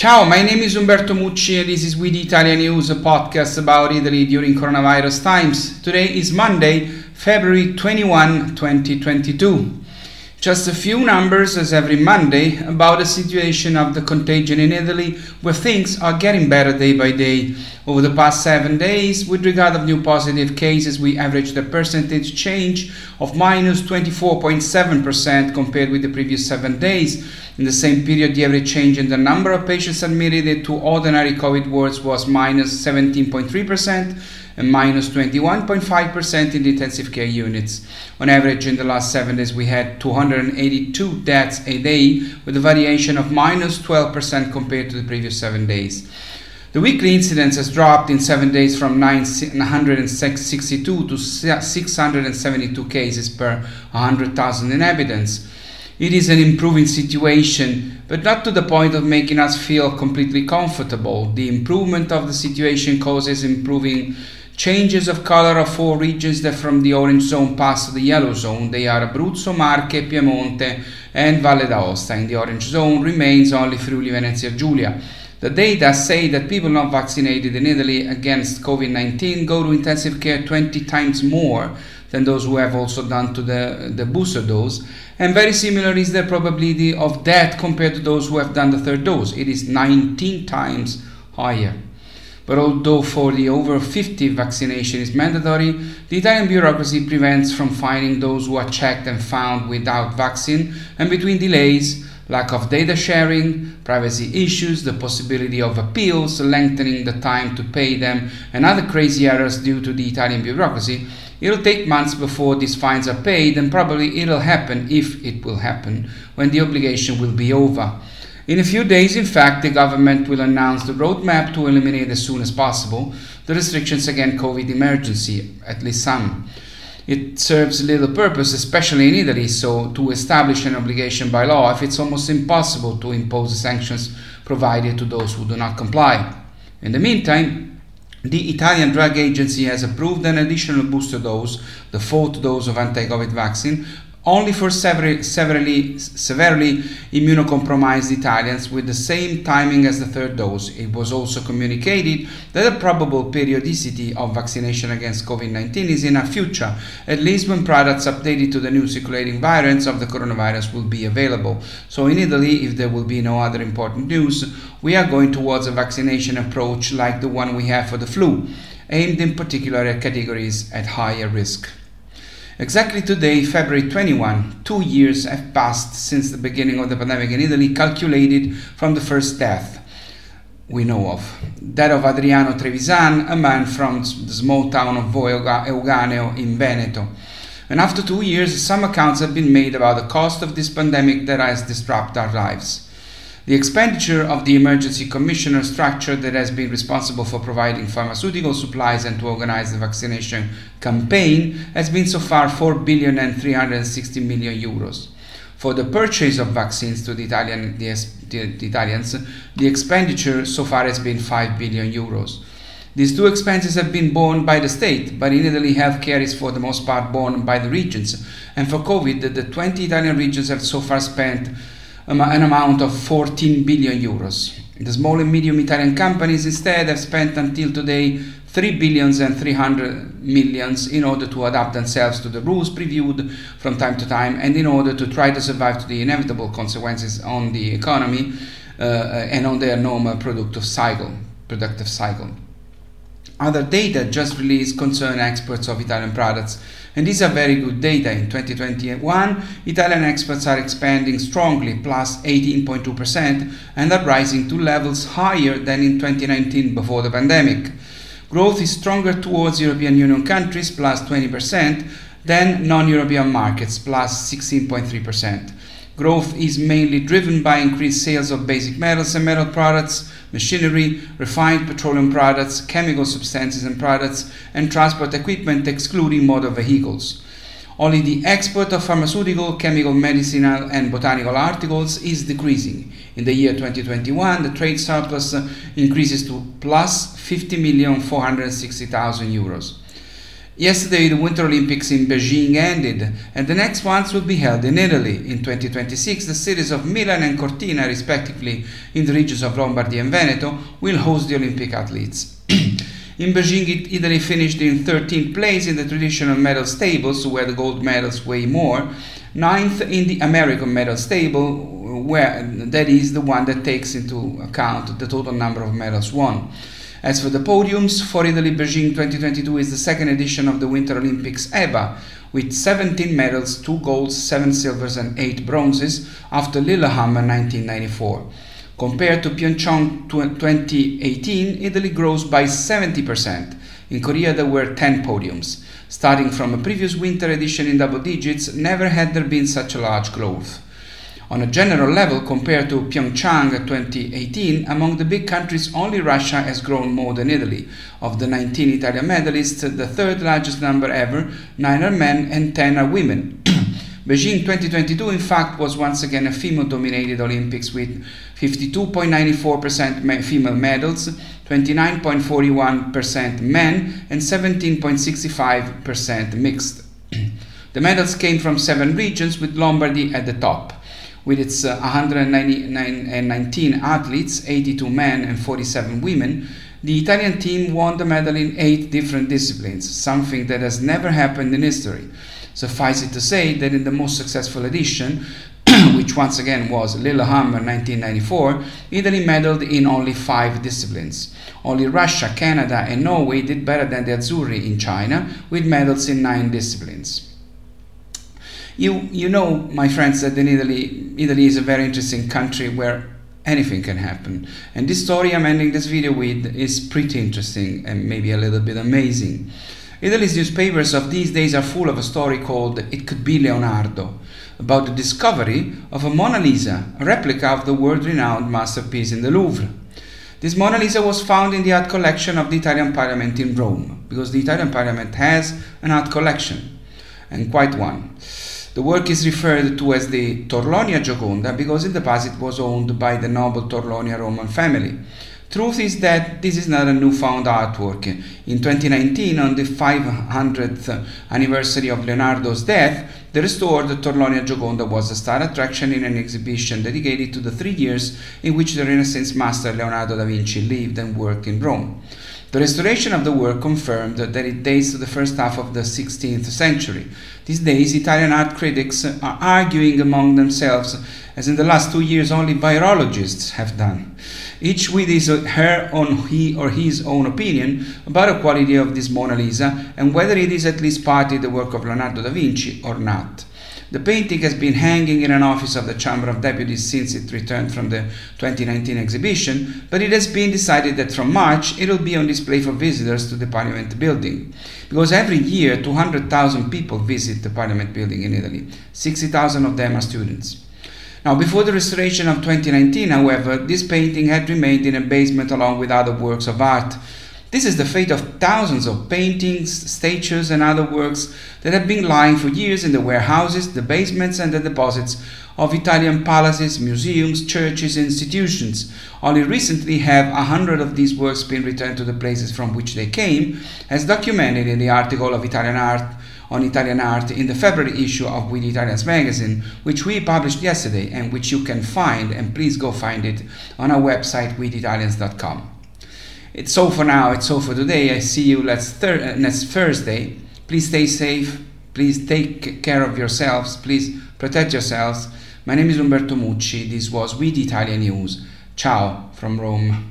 Ciao, my name is Umberto Mucci and this is We the Italian News, a podcast about Italy during coronavirus times. Today is Monday, February 21, 2022. Just a few numbers as every Monday about the situation of the contagion in Italy, where things are getting better day by day. Over the past seven days, with regard of new positive cases, we averaged a percentage change of minus 24.7% compared with the previous seven days. In the same period, the average change in the number of patients admitted to ordinary COVID wards was minus 17.3% and minus 21.5% in the intensive care units. On average, in the last seven days, we had 282 deaths a day, with a variation of minus 12% compared to the previous seven days. The weekly incidence has dropped in seven days from 962 to 672 cases per 100,000 inhabitants. It is an improving situation, but not to the point of making us feel completely comfortable. The improvement of the situation causes improving changes of color of four regions that from the orange zone pass to the yellow zone. They are Abruzzo, Marche, Piemonte, and Valle d'Aosta. In the orange zone remains only Friuli Venezia Giulia. The data say that people not vaccinated in Italy against COVID 19 go to intensive care 20 times more than those who have also done to the, the booster dose. And very similar is the probability of death compared to those who have done the third dose. It is 19 times higher. But although for the over 50 vaccination is mandatory, the Italian bureaucracy prevents from finding those who are checked and found without vaccine, and between delays, lack of data sharing, privacy issues, the possibility of appeals, lengthening the time to pay them, and other crazy errors due to the Italian bureaucracy, it'll take months before these fines are paid, and probably it'll happen if it will happen when the obligation will be over. In a few days, in fact, the government will announce the roadmap to eliminate as soon as possible the restrictions against COVID emergency, at least some. It serves little purpose, especially in Italy, so to establish an obligation by law if it's almost impossible to impose sanctions provided to those who do not comply. In the meantime, the Italian Drug Agency has approved an additional booster dose, the fourth dose of anti COVID vaccine, only for severely, severely, severely immunocompromised Italians with the same timing as the third dose. It was also communicated that the probable periodicity of vaccination against COVID 19 is in our future, at least when products updated to the new circulating variants of the coronavirus will be available. So, in Italy, if there will be no other important news, we are going towards a vaccination approach like the one we have for the flu, aimed in particular at categories at higher risk. Exactly today, February 21, two years have passed since the beginning of the pandemic in Italy, calculated from the first death we know of. That of Adriano Trevisan, a man from the small town of Euganeo in Veneto. And after two years, some accounts have been made about the cost of this pandemic that has disrupted our lives. The expenditure of the emergency commissioner structure that has been responsible for providing pharmaceutical supplies and to organize the vaccination campaign has been so far 4 billion and 360 million euros. For the purchase of vaccines to the, Italian, the, the Italians, the expenditure so far has been 5 billion euros. These two expenses have been borne by the state, but in Italy, healthcare is for the most part borne by the regions. And for COVID, the 20 Italian regions have so far spent an amount of 14 billion euros. The small and medium Italian companies instead have spent until today 3 billions and 300 millions in order to adapt themselves to the rules previewed from time to time and in order to try to survive to the inevitable consequences on the economy uh, and on their normal productive cycle productive cycle other data just released concern exports of Italian products, and these are very good data. In 2021, Italian exports are expanding strongly, plus 18.2%, and are rising to levels higher than in 2019 before the pandemic. Growth is stronger towards European Union countries, plus 20%, than non European markets, plus 16.3%. Growth is mainly driven by increased sales of basic metals and metal products, machinery, refined petroleum products, chemical substances and products, and transport equipment, excluding motor vehicles. Only the export of pharmaceutical, chemical, medicinal, and botanical articles is decreasing. In the year 2021, the trade surplus increases to plus 50,460,000 euros. Yesterday, the Winter Olympics in Beijing ended, and the next ones will be held in Italy. In 2026, the cities of Milan and Cortina, respectively, in the regions of Lombardy and Veneto, will host the Olympic athletes. in Beijing, Italy finished in 13th place in the traditional medals tables, where the gold medals weigh more, ninth in the American medals table, where that is the one that takes into account the total number of medals won. As for the podiums, for Italy, Beijing 2022 is the second edition of the Winter Olympics EVA, with 17 medals, 2 golds, 7 silvers, and 8 bronzes after Lillehammer 1994. Compared to Pyeongchang 2018, Italy grows by 70%. In Korea, there were 10 podiums. Starting from a previous winter edition in double digits, never had there been such a large growth. On a general level, compared to Pyeongchang 2018, among the big countries, only Russia has grown more than Italy. Of the 19 Italian medalists, the third largest number ever, 9 are men and 10 are women. Beijing 2022, in fact, was once again a female dominated Olympics with 52.94% female medals, 29.41% men, and 17.65% mixed. the medals came from seven regions, with Lombardy at the top with its uh, 119 athletes, 82 men and 47 women, the Italian team won the medal in eight different disciplines, something that has never happened in history. Suffice it to say that in the most successful edition, which once again was Lillehammer 1994, Italy medaled in only five disciplines. Only Russia, Canada, and Norway did better than the Azzurri in China, with medals in nine disciplines. You, you know, my friends, that in Italy, Italy is a very interesting country where anything can happen. And this story I'm ending this video with is pretty interesting and maybe a little bit amazing. Italy's newspapers of these days are full of a story called It Could Be Leonardo, about the discovery of a Mona Lisa, a replica of the world renowned masterpiece in the Louvre. This Mona Lisa was found in the art collection of the Italian Parliament in Rome, because the Italian Parliament has an art collection, and quite one. The work is referred to as the Torlonia Gioconda because in the past it was owned by the noble Torlonia Roman family. Truth is that this is not a newfound artwork. In 2019, on the 500th anniversary of Leonardo's death, the restored Torlonia Gioconda was a star attraction in an exhibition dedicated to the three years in which the Renaissance master Leonardo da Vinci lived and worked in Rome. The restoration of the work confirmed that it dates to the first half of the 16th century. These days, Italian art critics are arguing among themselves, as in the last two years only virologists have done, each with his, her own he or his own opinion about the quality of this Mona Lisa and whether it is at least partly the work of Leonardo da Vinci or not. The painting has been hanging in an office of the Chamber of Deputies since it returned from the 2019 exhibition, but it has been decided that from March it will be on display for visitors to the Parliament building. Because every year 200,000 people visit the Parliament building in Italy, 60,000 of them are students. Now, before the restoration of 2019, however, this painting had remained in a basement along with other works of art this is the fate of thousands of paintings, statues, and other works that have been lying for years in the warehouses, the basements, and the deposits of Italian palaces, museums, churches, institutions. Only recently have a hundred of these works been returned to the places from which they came, as documented in the article of Italian art on Italian art in the February issue of We the Italians magazine, which we published yesterday and which you can find, and please go find it on our website, wetheitalians.com. It's all for now. It's all for today. I see you next, thir- uh, next Thursday. Please stay safe. Please take care of yourselves. Please protect yourselves. My name is Umberto Mucci. This was We the Italian News. Ciao from Rome.